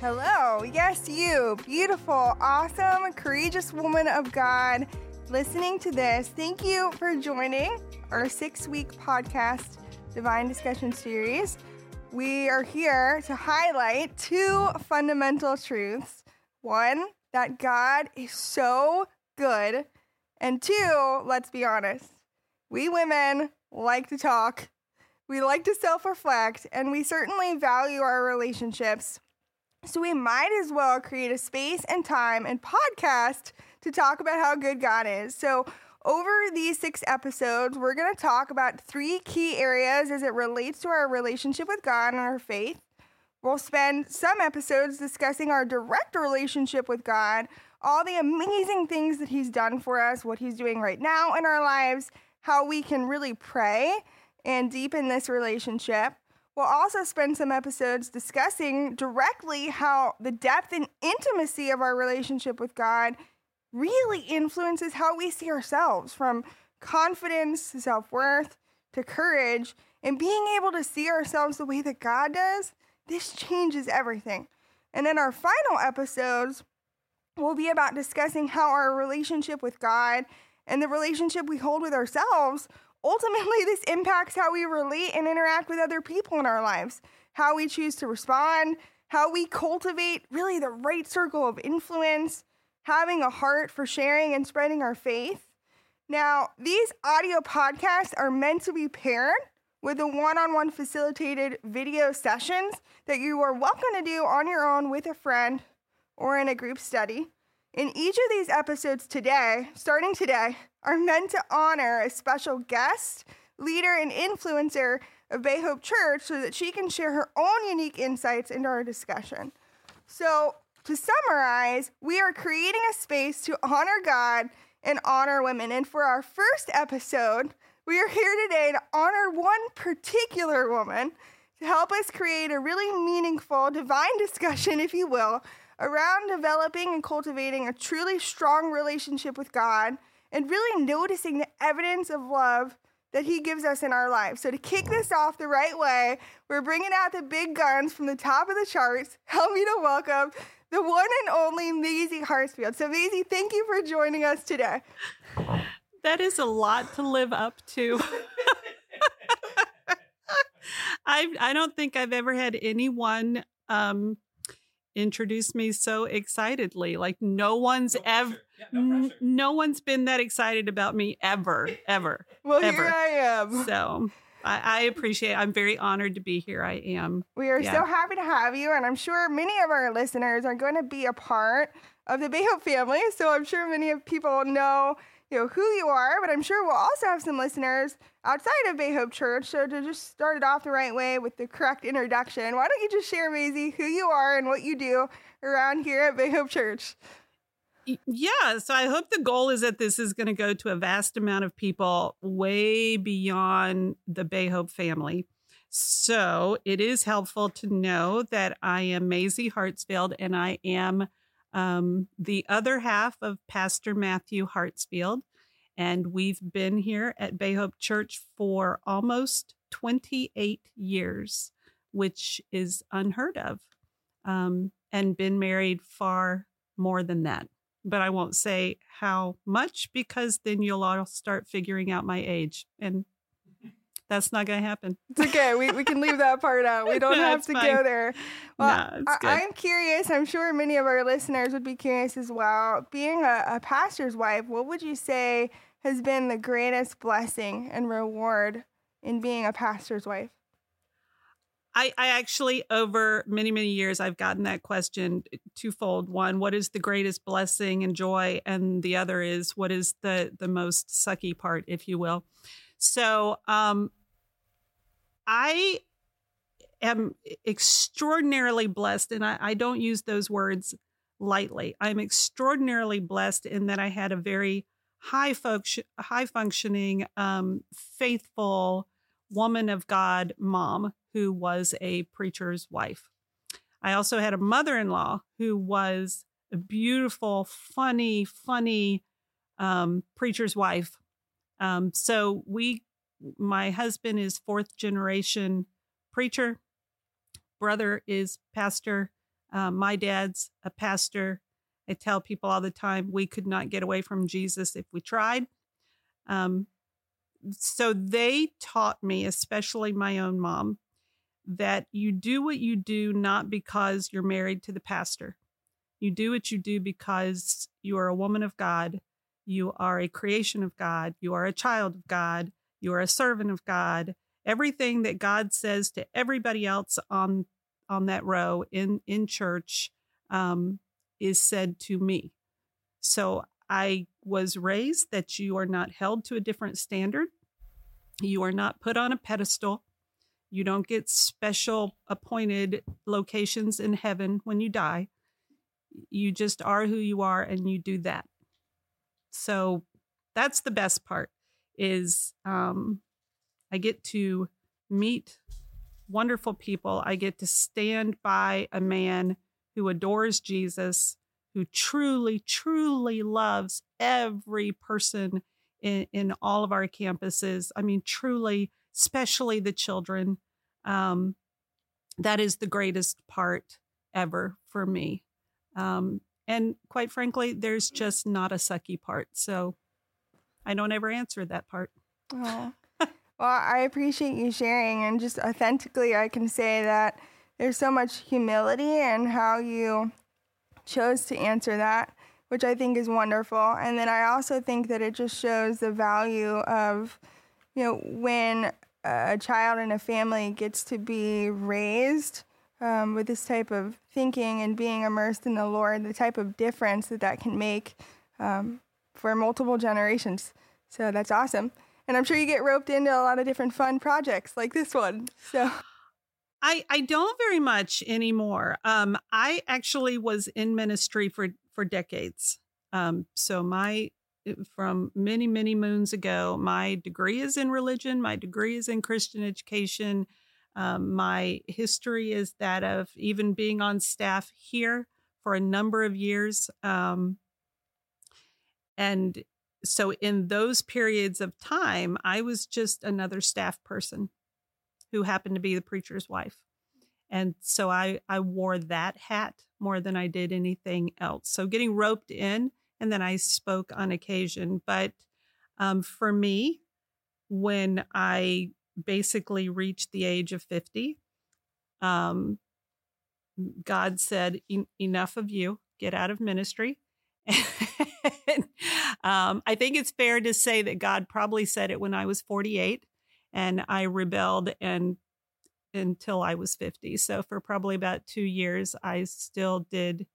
Hello, yes, you, beautiful, awesome, courageous woman of God, listening to this. Thank you for joining our six week podcast, Divine Discussion Series. We are here to highlight two fundamental truths. One, that God is so good. And two, let's be honest, we women like to talk, we like to self reflect, and we certainly value our relationships. So we might as well create a space and time and podcast to talk about how good God is. So over these six episodes, we're going to talk about three key areas as it relates to our relationship with God and our faith. We'll spend some episodes discussing our direct relationship with God, all the amazing things that He's done for us, what He's doing right now in our lives, how we can really pray and deepen this relationship. We'll also spend some episodes discussing directly how the depth and intimacy of our relationship with God really influences how we see ourselves from confidence to self worth to courage and being able to see ourselves the way that God does. This changes everything. And then our final episodes will be about discussing how our relationship with God and the relationship we hold with ourselves ultimately this impacts how we relate and interact with other people in our lives, how we choose to respond, how we cultivate really the right circle of influence, having a heart for sharing and spreading our faith. Now, these audio podcasts are meant to be paired with the one on one facilitated video sessions that you are welcome to do on your own with a friend or in a group study. In each of these episodes today, starting today, are meant to honor a special guest, leader, and influencer of Bay Hope Church so that she can share her own unique insights into our discussion. So, to summarize, we are creating a space to honor God and honor women. And for our first episode, we are here today to honor one particular woman to help us create a really meaningful divine discussion, if you will, around developing and cultivating a truly strong relationship with God and really noticing the evidence of love that He gives us in our lives. So, to kick this off the right way, we're bringing out the big guns from the top of the charts. Help me to welcome the one and only Maisie Hartsfield. So, Maisie, thank you for joining us today. That is a lot to live up to. I I don't think I've ever had anyone um, introduce me so excitedly. Like no one's no ever yeah, no, no, one's been that excited about me ever, ever. Well, ever. here I am. So I, I, appreciate. It. I'm very honored to be here. I am. We are yeah. so happy to have you, and I'm sure many of our listeners are going to be a part of the Bay Hope family. So I'm sure many of people know you know who you are, but I'm sure we'll also have some listeners outside of Bay Hope Church. So to just start it off the right way with the correct introduction, why don't you just share, Maisie, who you are and what you do around here at Bay Hope Church? Yeah, so I hope the goal is that this is going to go to a vast amount of people way beyond the Bay Hope family. So it is helpful to know that I am Maisie Hartsfield and I am um, the other half of Pastor Matthew Hartsfield. And we've been here at Bay Hope Church for almost 28 years, which is unheard of, um, and been married far more than that. But I won't say how much because then you'll all start figuring out my age. And that's not going to happen. It's okay. We, we can leave that part out. We don't no, have to fine. go there. Well, no, I, am curious. I'm sure many of our listeners would be curious as well. Being a, a pastor's wife, what would you say has been the greatest blessing and reward in being a pastor's wife? I, I actually, over many, many years, I've gotten that question twofold. One, what is the greatest blessing and joy? And the other is, what is the, the most sucky part, if you will? So, um, I am extraordinarily blessed, and I, I don't use those words lightly. I'm extraordinarily blessed in that I had a very high function, high functioning, um, faithful woman of God mom who was a preacher's wife. I also had a mother-in-law who was a beautiful, funny, funny um, preacher's wife. Um, so we my husband is fourth generation preacher. Brother is pastor. Um, my dad's a pastor. I tell people all the time we could not get away from Jesus if we tried. Um, so they taught me, especially my own mom, that you do what you do not because you're married to the pastor. You do what you do because you are a woman of God. You are a creation of God. You are a child of God. You are a servant of God. Everything that God says to everybody else on on that row in in church um, is said to me. So I was raised that you are not held to a different standard. You are not put on a pedestal. You don't get special appointed locations in heaven when you die. You just are who you are and you do that. So that's the best part is um, I get to meet wonderful people. I get to stand by a man who adores Jesus, who truly, truly loves every person in, in all of our campuses. I mean, truly, especially the children. Um, that is the greatest part ever for me. Um, and quite frankly, there's just not a sucky part. So I don't ever answer that part. Oh. well, I appreciate you sharing, and just authentically, I can say that there's so much humility in how you chose to answer that, which I think is wonderful. And then I also think that it just shows the value of, you know, when a child in a family gets to be raised um, with this type of thinking and being immersed in the Lord, the type of difference that that can make um, for multiple generations. So that's awesome. And I'm sure you get roped into a lot of different fun projects like this one. So I, I don't very much anymore. Um, I actually was in ministry for, for decades. Um, so my from many many moons ago, my degree is in religion. My degree is in Christian education. Um, my history is that of even being on staff here for a number of years. Um, and so, in those periods of time, I was just another staff person who happened to be the preacher's wife. And so I, I wore that hat more than I did anything else. So getting roped in, and then I spoke on occasion. But um, for me, when I basically reached the age of 50, um, God said, Enough of you, get out of ministry. and, um, I think it's fair to say that God probably said it when I was 48 and I rebelled and until I was 50. So for probably about 2 years I still did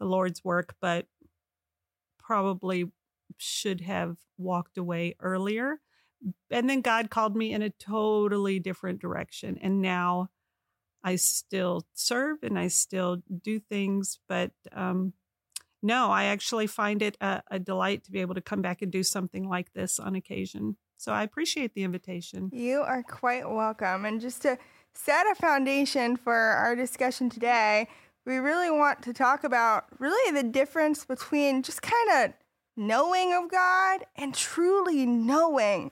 the Lord's work but probably should have walked away earlier. And then God called me in a totally different direction and now I still serve and I still do things but um no, I actually find it a, a, delight to be able to come back and do something like this on occasion. So I appreciate the invitation. You are quite welcome. And just to set a foundation for our discussion today, we really want to talk about really the difference between just kind of knowing of God and truly knowing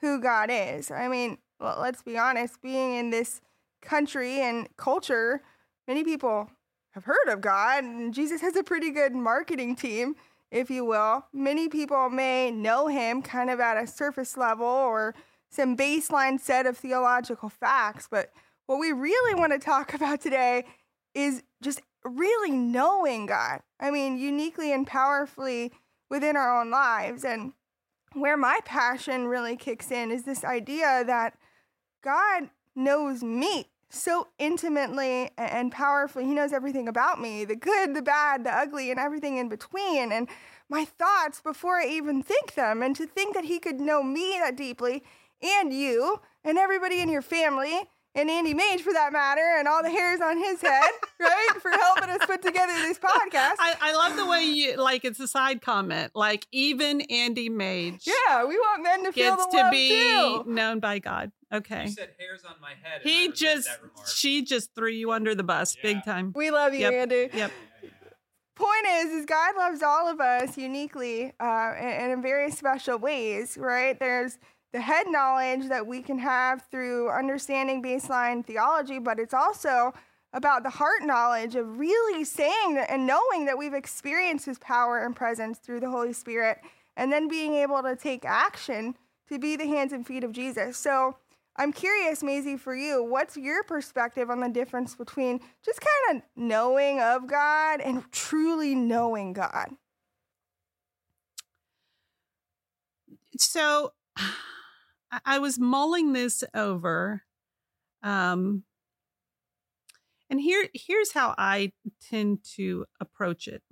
who God is. I mean, well, let's be honest, being in this country and culture, many people have heard of God, and Jesus has a pretty good marketing team if you will. Many people may know him kind of at a surface level or some baseline set of theological facts, but what we really want to talk about today is just really knowing God. I mean, uniquely and powerfully within our own lives. And where my passion really kicks in is this idea that God knows me so intimately and powerfully. He knows everything about me the good, the bad, the ugly, and everything in between. And my thoughts before I even think them. And to think that He could know me that deeply and you and everybody in your family and Andy Mage for that matter, and all the hairs on his head, right, for helping us put together this podcast. I, I, love the way you like it's a side comment, like even Andy Mage. Yeah, we want men to feel gets the to be too. known by God. Okay. You said hairs on my head. He just she just threw you under the bus, yeah. big time. We love you, yep. Andy. Yep. Point is, is God loves all of us uniquely uh, and in very special ways, right? There's the head knowledge that we can have through understanding baseline theology, but it's also about the heart knowledge of really saying and knowing that we've experienced his power and presence through the Holy Spirit, and then being able to take action to be the hands and feet of Jesus. So I'm curious, Maisie, for you, what's your perspective on the difference between just kind of knowing of God and truly knowing God? So I was mulling this over. Um, and here, here's how I tend to approach it,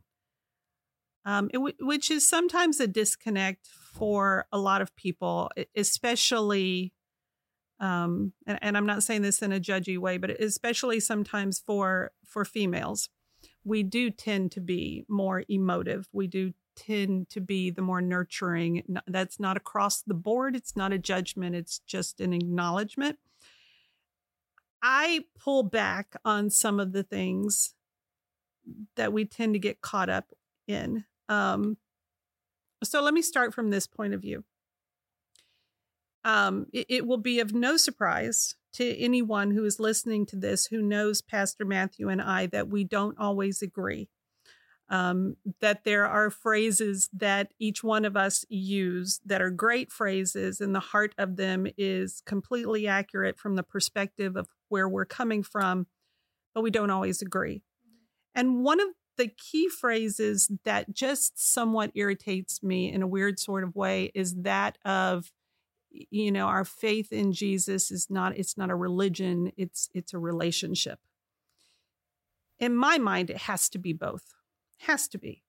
um, it w- which is sometimes a disconnect for a lot of people, especially um, and, and I'm not saying this in a judgy way, but especially sometimes for for females, we do tend to be more emotive. We do tend to be the more nurturing. That's not across the board. It's not a judgment. It's just an acknowledgement. I pull back on some of the things that we tend to get caught up in. Um, so let me start from this point of view um, it, it will be of no surprise to anyone who is listening to this who knows Pastor Matthew and I that we don't always agree. Um, that there are phrases that each one of us use that are great phrases, and the heart of them is completely accurate from the perspective of where we're coming from, but we don't always agree. And one of the key phrases that just somewhat irritates me in a weird sort of way is that of you know our faith in jesus is not it's not a religion it's it's a relationship in my mind it has to be both has to be.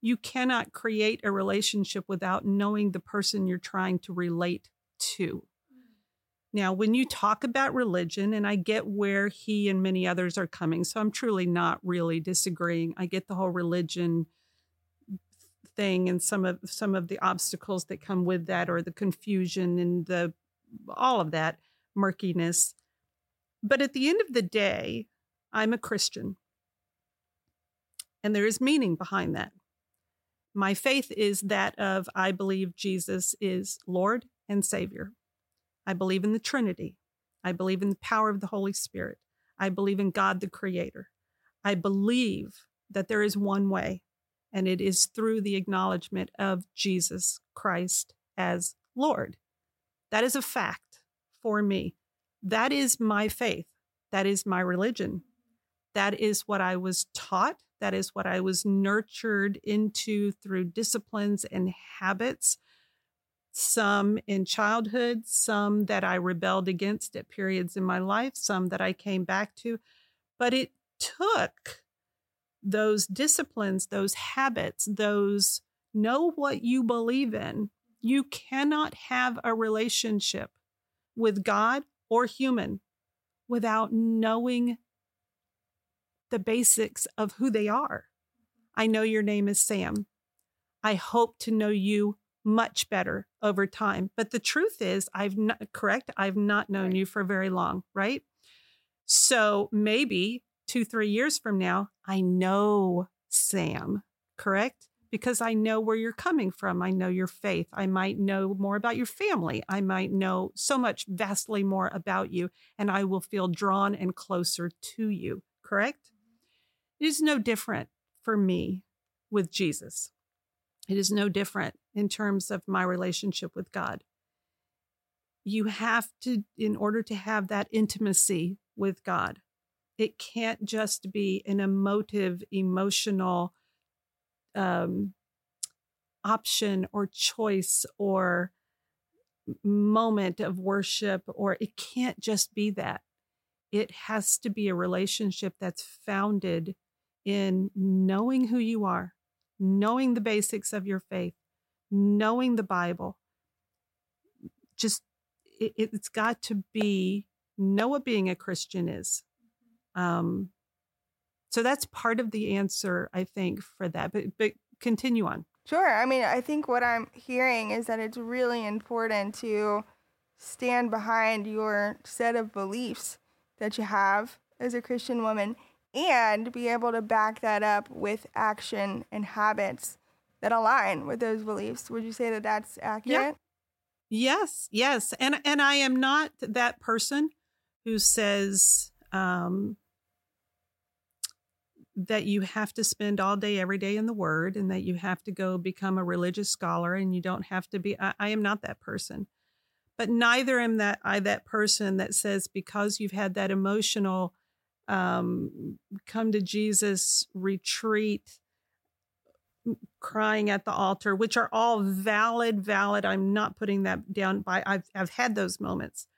You cannot create a relationship without knowing the person you're trying to relate to. Now when you talk about religion and i get where he and many others are coming so i'm truly not really disagreeing. I get the whole religion thing and some of some of the obstacles that come with that or the confusion and the all of that murkiness. But at the end of the day i'm a christian and there is meaning behind that my faith is that of i believe jesus is lord and savior i believe in the trinity i believe in the power of the holy spirit i believe in god the creator i believe that there is one way and it is through the acknowledgement of Jesus Christ as Lord. That is a fact for me. That is my faith. That is my religion. That is what I was taught. That is what I was nurtured into through disciplines and habits, some in childhood, some that I rebelled against at periods in my life, some that I came back to. But it took those disciplines, those habits, those know what you believe in. You cannot have a relationship with God or human without knowing the basics of who they are. I know your name is Sam. I hope to know you much better over time. But the truth is, I've not, correct, I've not known you for very long, right? So maybe two, three years from now, I know Sam, correct? Because I know where you're coming from. I know your faith. I might know more about your family. I might know so much vastly more about you, and I will feel drawn and closer to you, correct? It is no different for me with Jesus. It is no different in terms of my relationship with God. You have to, in order to have that intimacy with God, it can't just be an emotive, emotional um, option or choice or moment of worship, or it can't just be that. It has to be a relationship that's founded in knowing who you are, knowing the basics of your faith, knowing the Bible. Just, it, has got to be know what being a Christian is um, so that's part of the answer, I think, for that. But but continue on. Sure. I mean, I think what I'm hearing is that it's really important to stand behind your set of beliefs that you have as a Christian woman and be able to back that up with action and habits that align with those beliefs. Would you say that that's accurate? Yeah. Yes, yes. And and I am not that person who says um that you have to spend all day every day in the word and that you have to go become a religious scholar and you don't have to be I, I am not that person but neither am that I that person that says because you've had that emotional um, come to Jesus retreat crying at the altar which are all valid valid. I'm not putting that down by I've I've had those moments.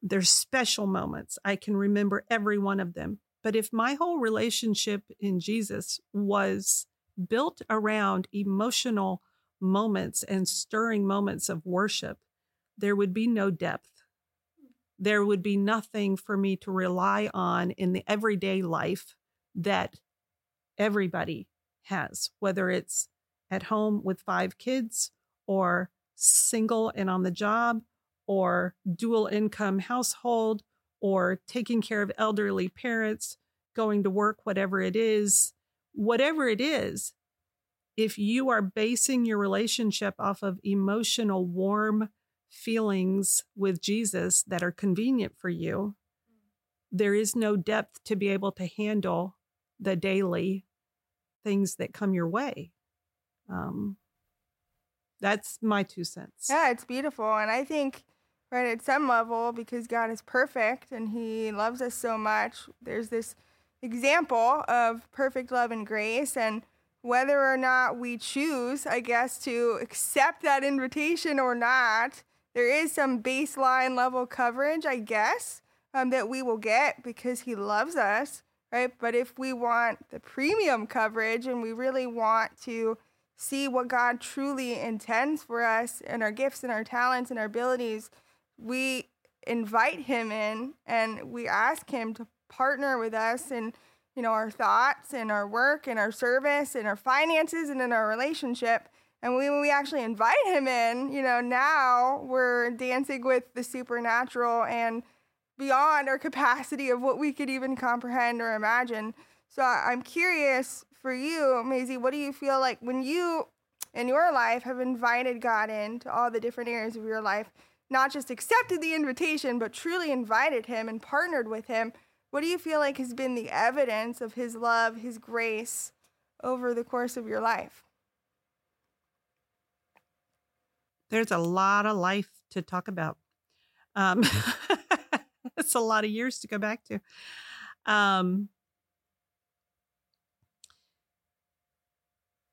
They're special moments. I can remember every one of them. But if my whole relationship in Jesus was built around emotional moments and stirring moments of worship there would be no depth. There would be nothing for me to rely on in the everyday life that everybody has, whether it's at home with five kids or single and on the job or dual income household or taking care of elderly parents, going to work, whatever it is, whatever it is, if you are basing your relationship off of emotional, warm feelings with Jesus that are convenient for you, there is no depth to be able to handle the daily things that come your way. Um, that's my two cents. Yeah, it's beautiful. And I think, right, at some level, because God is perfect and He loves us so much, there's this example of perfect love and grace. And whether or not we choose, I guess, to accept that invitation or not, there is some baseline level coverage, I guess, um, that we will get because he loves us, right? But if we want the premium coverage and we really want to see what God truly intends for us and our gifts and our talents and our abilities, we invite him in and we ask him to partner with us in you know our thoughts and our work and our service and our finances and in our relationship and when we actually invite him in, you know, now we're dancing with the supernatural and beyond our capacity of what we could even comprehend or imagine. So I'm curious for you, Maisie, what do you feel like when you in your life have invited God into all the different areas of your life, not just accepted the invitation, but truly invited him and partnered with him? What do you feel like has been the evidence of his love, his grace over the course of your life? There's a lot of life to talk about. Um, it's a lot of years to go back to. Um,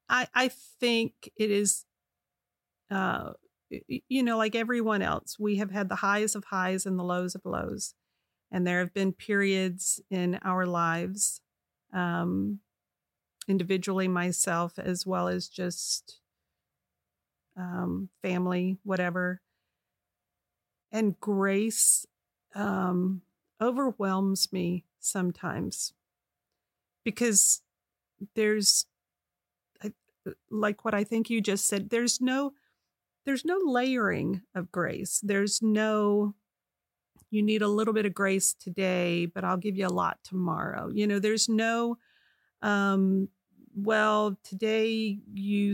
I I think it is, uh, you know, like everyone else, we have had the highs of highs and the lows of lows, and there have been periods in our lives, um, individually, myself as well as just um, family, whatever. And grace um, overwhelms me sometimes because there's like what I think you just said there's no there's no layering of grace there's no you need a little bit of grace today but I'll give you a lot tomorrow you know there's no um well, today you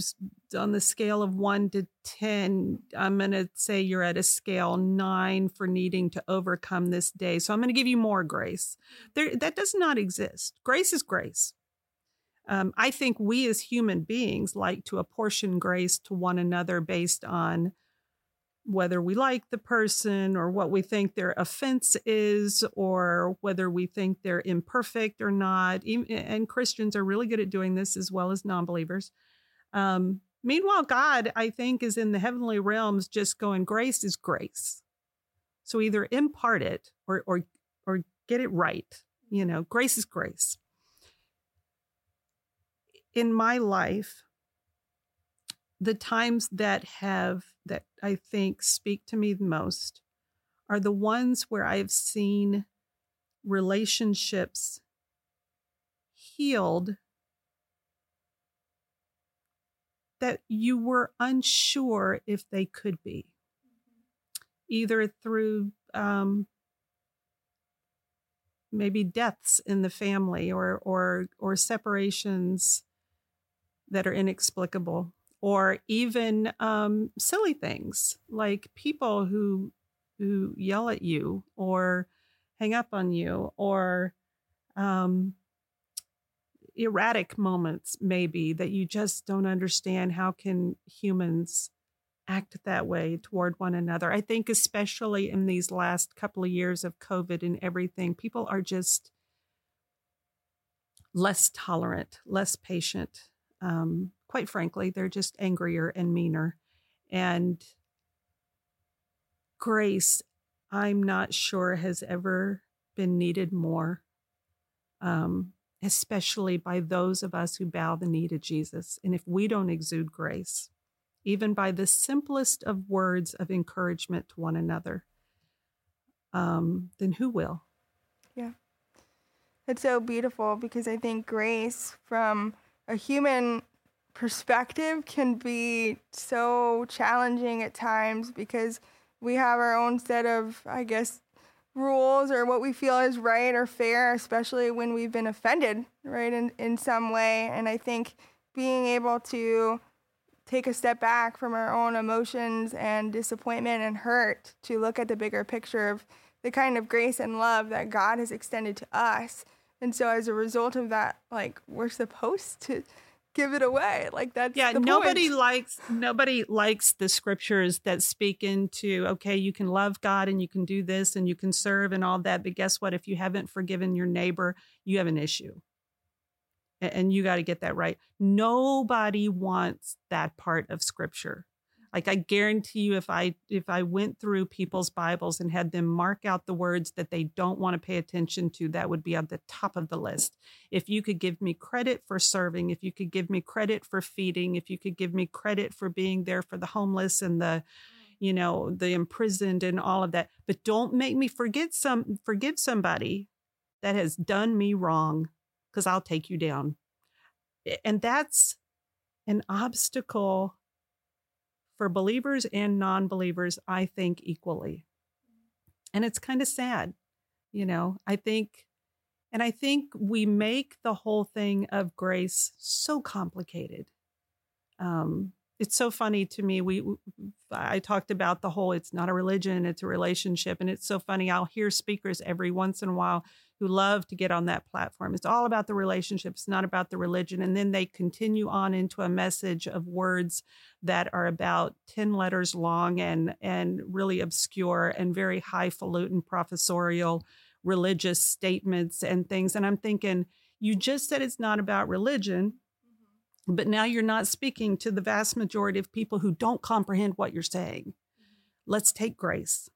on the scale of one to 10, I'm going to say you're at a scale nine for needing to overcome this day. So I'm going to give you more grace. There, that does not exist. Grace is grace. Um, I think we as human beings like to apportion grace to one another based on whether we like the person or what we think their offense is or whether we think they're imperfect or not. And Christians are really good at doing this as well as non believers. Um, meanwhile, God, I think, is in the heavenly realms just going, grace is grace. So either impart it or, or, or get it right. You know, grace is grace. In my life, the times that have that I think speak to me the most are the ones where I've seen relationships healed that you were unsure if they could be, either through um, maybe deaths in the family or or or separations that are inexplicable or even um, silly things like people who who yell at you or hang up on you or um, erratic moments maybe that you just don't understand how can humans act that way toward one another. I think especially in these last couple of years of COVID and everything, people are just less tolerant, less patient. Um, quite frankly, they're just angrier and meaner. And grace, I'm not sure has ever been needed more, um, especially by those of us who bow the knee to Jesus. And if we don't exude grace, even by the simplest of words of encouragement to one another, um, then who will? Yeah. It's so beautiful because I think grace from a human perspective can be so challenging at times because we have our own set of, I guess, rules or what we feel is right or fair, especially when we've been offended, right, in, in some way. And I think being able to take a step back from our own emotions and disappointment and hurt to look at the bigger picture of the kind of grace and love that God has extended to us. And so as a result of that, like we're supposed to give it away. Like that's yeah. nobody point. likes nobody likes the scriptures that speak into okay, you can love God and you can do this and you can serve and all that. But guess what? If you haven't forgiven your neighbor, you have an issue, and you got to get that right. Nobody wants that part of scripture. Like I guarantee you if I if I went through people's Bibles and had them mark out the words that they don't want to pay attention to, that would be on the top of the list. If you could give me credit for serving, if you could give me credit for feeding, if you could give me credit for being there for the homeless and the you know, the imprisoned and all of that, but don't make me forget some forgive somebody that has done me wrong because I'll take you down. And that's an obstacle for believers and non believers, I think equally. And it's kind of sad. You know, I think, and I think we make the whole thing of grace so complicated. Um, it's so funny to me. We, I talked about the whole, it's not a religion, it's a relationship. And it's so funny. I'll hear speakers every once in a while who love to get on that platform. It's all about the relationship, it's not about the religion. And then they continue on into a message of words that are about 10 letters long and, and really obscure and very highfalutin professorial religious statements and things. And I'm thinking, you just said it's not about religion. But now you're not speaking to the vast majority of people who don't comprehend what you're saying. Let's take grace.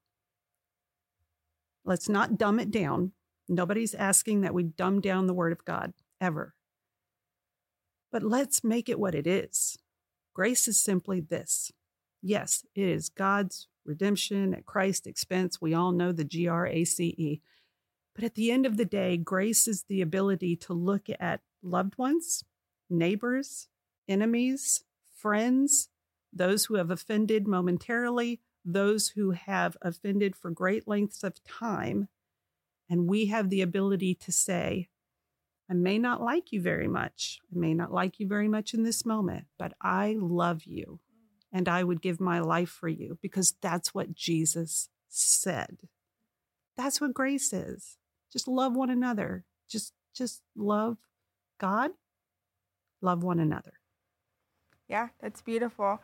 Let's not dumb it down. Nobody's asking that we dumb down the word of God ever. But let's make it what it is. Grace is simply this. Yes, it is God's redemption at Christ's expense. We all know the G R A C E. But at the end of the day, grace is the ability to look at loved ones, neighbors, enemies, friends, those who have offended momentarily, those who have offended for great lengths of time, and we have the ability to say, I may not like you very much. I may not like you very much in this moment, but I love you and I would give my life for you because that's what Jesus said. That's what grace is. Just love one another. Just just love God, love one another. Yeah, that's beautiful.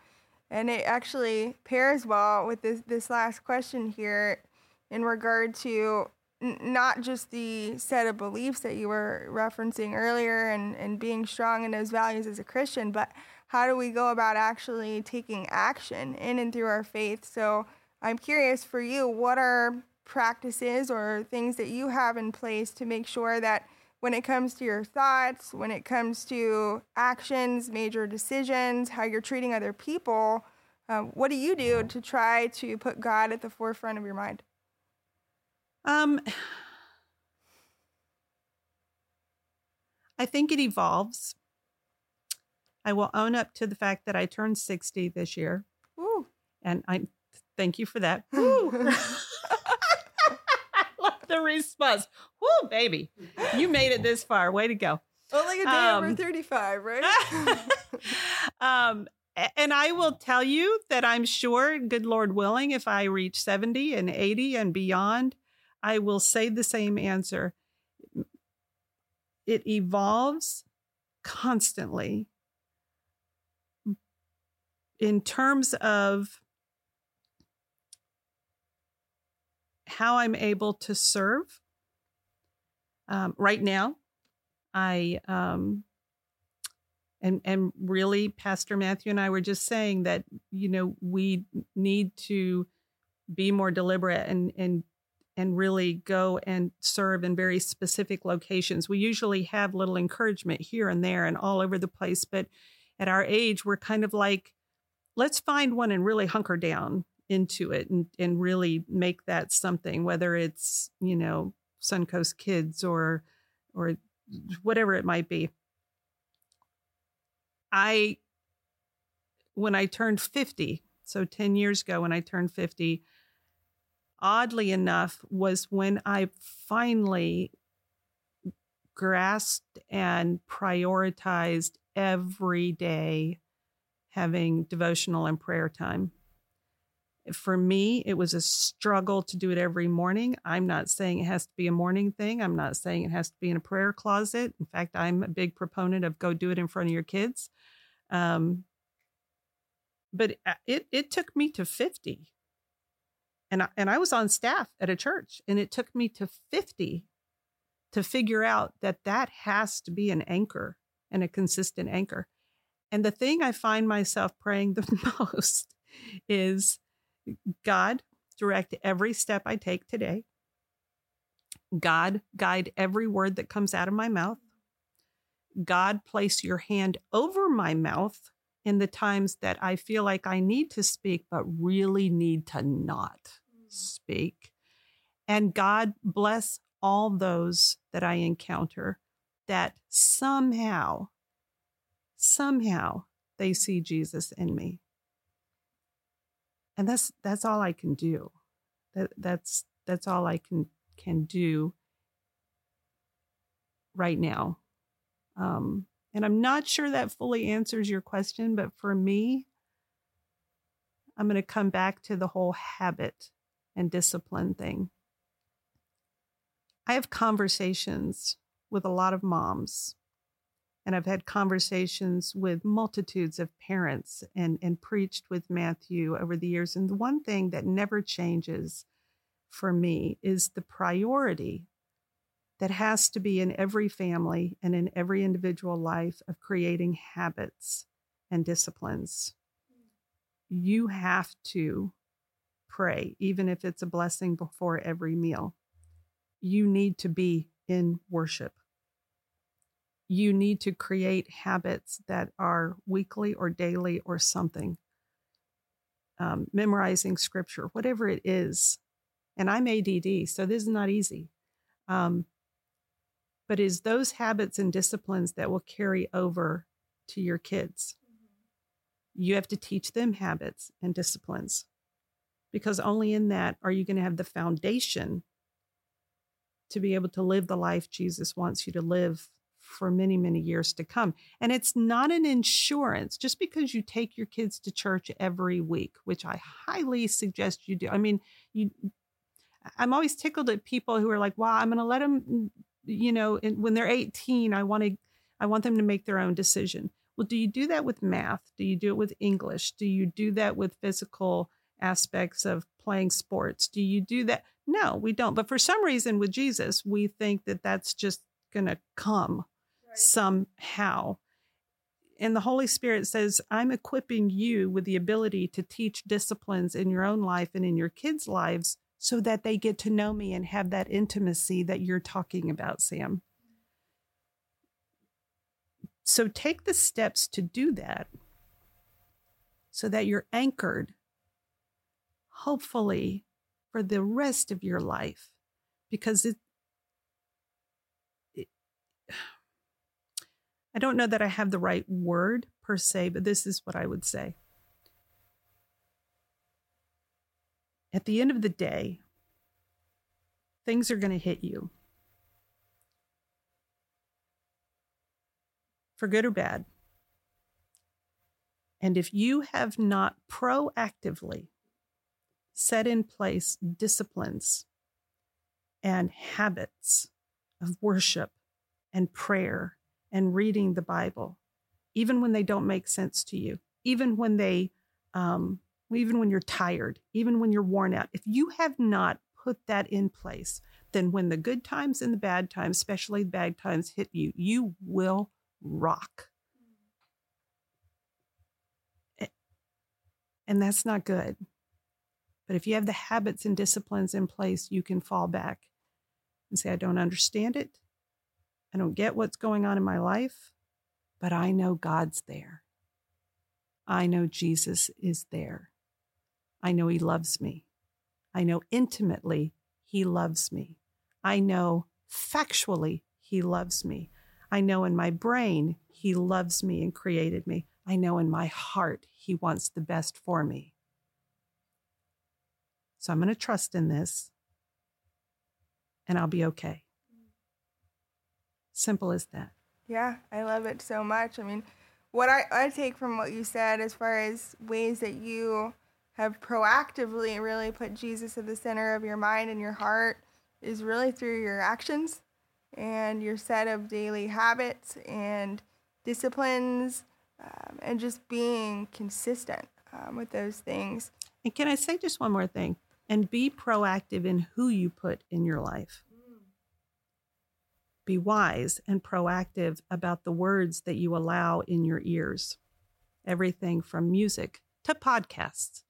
And it actually pairs well with this this last question here in regard to not just the set of beliefs that you were referencing earlier and, and being strong in those values as a Christian, but how do we go about actually taking action in and through our faith? So I'm curious for you, what are practices or things that you have in place to make sure that when it comes to your thoughts, when it comes to actions, major decisions, how you're treating other people, um, what do you do to try to put God at the forefront of your mind? Um, I think it evolves. I will own up to the fact that I turned 60 this year. Ooh. And I thank you for that. Ooh. I love the response. Whoo, baby. You made it this far. Way to go. Only a day um, over 35, right? um, and I will tell you that I'm sure, good Lord willing, if I reach 70 and 80 and beyond, I will say the same answer. It evolves constantly in terms of how I'm able to serve. Um, right now, I um, and and really, Pastor Matthew and I were just saying that you know we need to be more deliberate and and and really go and serve in very specific locations. We usually have little encouragement here and there and all over the place, but at our age, we're kind of like, let's find one and really hunker down into it and, and really make that something, whether it's, you know, Suncoast Kids or or whatever it might be. I when I turned 50, so 10 years ago when I turned 50, oddly enough, was when I finally grasped and prioritized every day having devotional and prayer time. For me, it was a struggle to do it every morning. I'm not saying it has to be a morning thing. I'm not saying it has to be in a prayer closet. In fact, I'm a big proponent of go do it in front of your kids. Um, but it it took me to 50 and I, and I was on staff at a church and it took me to 50 to figure out that that has to be an anchor and a consistent anchor and the thing i find myself praying the most is god direct every step i take today god guide every word that comes out of my mouth god place your hand over my mouth in the times that I feel like I need to speak, but really need to not mm. speak. And God bless all those that I encounter that somehow, somehow they see Jesus in me. And that's that's all I can do. That that's that's all I can can do right now. Um, and I'm not sure that fully answers your question, but for me, I'm going to come back to the whole habit and discipline thing. I have conversations with a lot of moms, and I've had conversations with multitudes of parents and, and preached with Matthew over the years. And the one thing that never changes for me is the priority that has to be in every family and in every individual life of creating habits and disciplines. You have to pray, even if it's a blessing before every meal. You need to be in worship. You need to create habits that are weekly or daily or something. Um, memorizing scripture, whatever it is. And I'm ADD, so this is not easy. Um, but is those habits and disciplines that will carry over to your kids. You have to teach them habits and disciplines because only in that are you going to have the foundation to be able to live the life Jesus wants you to live for many, many years to come. And it's not an insurance just because you take your kids to church every week, which I highly suggest you do. I mean, you I'm always tickled at people who are like, wow, I'm going to let them you know, when they're 18, I want to I want them to make their own decision. Well, do you do that with math? Do you do it with English? Do you do that with physical aspects of playing sports? Do you do that? No, we don't. But for some reason with Jesus, we think that that's just going to come right. somehow. And the Holy Spirit says, I'm equipping you with the ability to teach disciplines in your own life and in your kids' lives so that they get to know me and have that intimacy that you're talking about, Sam. So take the steps to do that so that you're anchored, hopefully, for the rest of your life. Because it, I don't know that I have the right word per se, but this is what I would say. At the end of the day, things are going to hit you for good or bad. And if you have not proactively set in place disciplines and habits of worship and prayer and reading the Bible, even when they don't make sense to you, even when they, um, even when you're tired, even when you're worn out. If you have not put that in place, then when the good times and the bad times, especially the bad times, hit you, you will rock. And that's not good. But if you have the habits and disciplines in place, you can fall back and say, I don't understand it. I don't get what's going on in my life, but I know God's there. I know Jesus is there. I know He loves me. I know intimately He loves me. I know factually He loves me. I know in my brain He loves me and created me. I know in my heart He wants the best for me. So I'm going to trust in this and I'll be okay. Simple as that. Yeah, I love it so much. I mean, what I, I take from what you said as far as ways that you have proactively really put Jesus at the center of your mind and your heart is really through your actions and your set of daily habits and disciplines um, and just being consistent um, with those things. And can I say just one more thing? And be proactive in who you put in your life. Be wise and proactive about the words that you allow in your ears. Everything from music to podcasts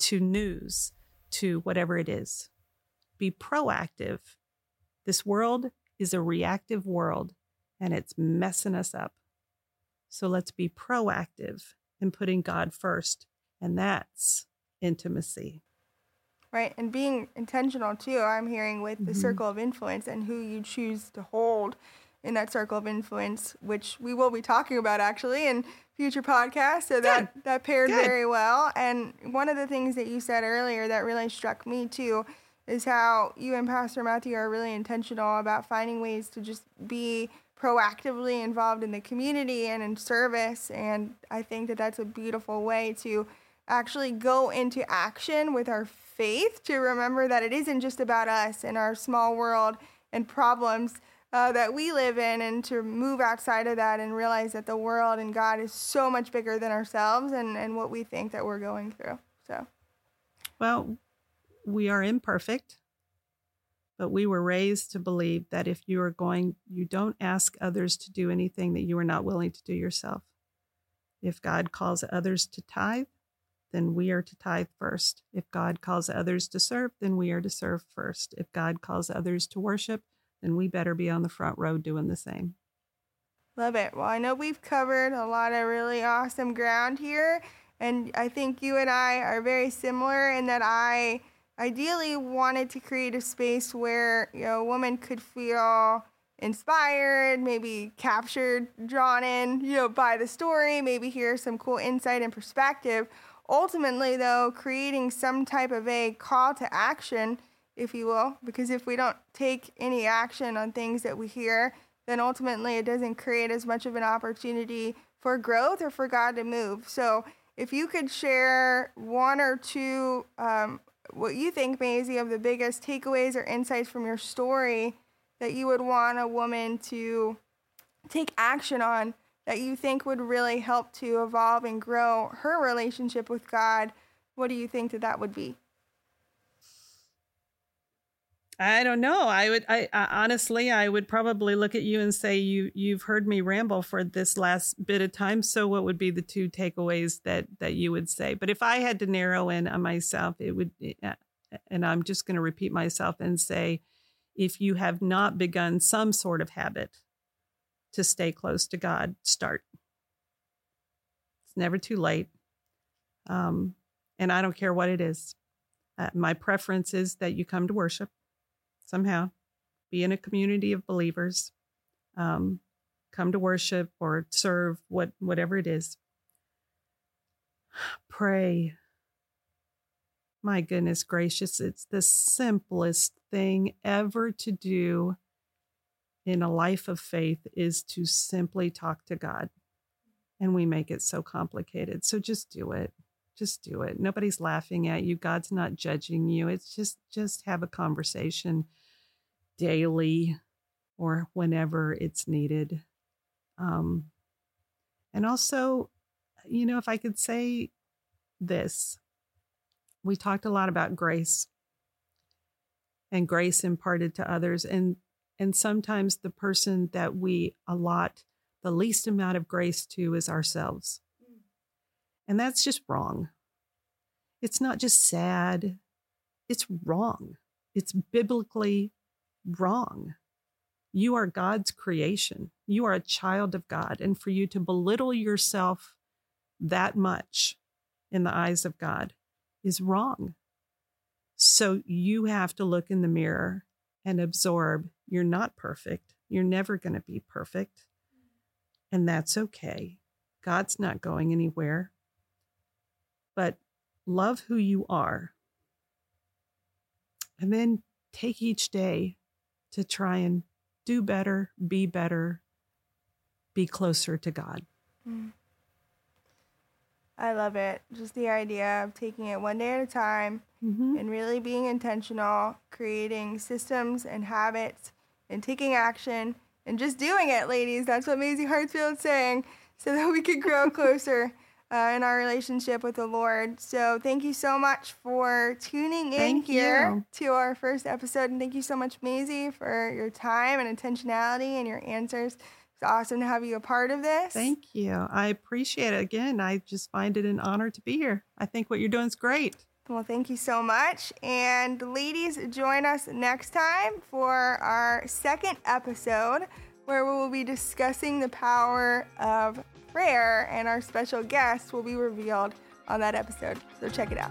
to news to whatever it is. Be proactive. This world is a reactive world and it's messing us up. So let's be proactive in putting God first, and that's intimacy. Right, and being intentional too. I'm hearing with the mm-hmm. circle of influence and who you choose to hold in that circle of influence, which we will be talking about actually in future podcasts. So that that paired Good. very well. And one of the things that you said earlier that really struck me too is how you and Pastor Matthew are really intentional about finding ways to just be proactively involved in the community and in service. And I think that that's a beautiful way to actually go into action with our faith to remember that it isn't just about us and our small world and problems uh, that we live in, and to move outside of that and realize that the world and God is so much bigger than ourselves and, and what we think that we're going through. So, well, we are imperfect but we were raised to believe that if you are going, you don't ask others to do anything that you are not willing to do yourself. If God calls others to tithe, then we are to tithe first. If God calls others to serve, then we are to serve first. If God calls others to worship, then we better be on the front row doing the same. Love it. Well, I know we've covered a lot of really awesome ground here. And I think you and I are very similar in that I ideally wanted to create a space where you know a woman could feel inspired, maybe captured, drawn in, you know, by the story, maybe hear some cool insight and perspective. Ultimately, though, creating some type of a call to action, if you will, because if we don't take any action on things that we hear, then ultimately it doesn't create as much of an opportunity for growth or for God to move. So, if you could share one or two um, what you think, Maisie, of the biggest takeaways or insights from your story that you would want a woman to take action on that you think would really help to evolve and grow her relationship with God. What do you think that that would be? I don't know. I would, I, I, honestly, I would probably look at you and say you you've heard me ramble for this last bit of time. So, what would be the two takeaways that that you would say? But if I had to narrow in on myself, it would, eh, and I'm just going to repeat myself and say, if you have not begun some sort of habit to stay close to God, start. It's never too late, um, and I don't care what it is. Uh, my preference is that you come to worship somehow, be in a community of believers, um, come to worship or serve, what whatever it is. Pray. My goodness gracious, it's the simplest thing ever to do in a life of faith is to simply talk to God. And we make it so complicated. So just do it. Just do it. Nobody's laughing at you. God's not judging you. It's just just have a conversation daily or whenever it's needed. Um, and also, you know, if I could say this, we talked a lot about grace and grace imparted to others. And and sometimes the person that we allot the least amount of grace to is ourselves. And that's just wrong. It's not just sad, it's wrong. It's biblically wrong. You are God's creation. You are a child of God. And for you to belittle yourself that much in the eyes of God is wrong. So you have to look in the mirror and absorb you're not perfect. You're never going to be perfect. And that's okay. God's not going anywhere. But love who you are. And then take each day to try and do better, be better, be closer to God. Mm. I love it. Just the idea of taking it one day at a time mm-hmm. and really being intentional, creating systems and habits and taking action and just doing it, ladies. That's what Maisie Hartsfield is saying so that we can grow closer uh, in our relationship with the Lord. So thank you so much for tuning in thank here you. to our first episode. And thank you so much, Maisie, for your time and intentionality and your answers. It's awesome to have you a part of this. Thank you. I appreciate it. Again, I just find it an honor to be here. I think what you're doing is great. Well, thank you so much. And ladies, join us next time for our second episode where we will be discussing the power of prayer, and our special guest will be revealed on that episode. So check it out.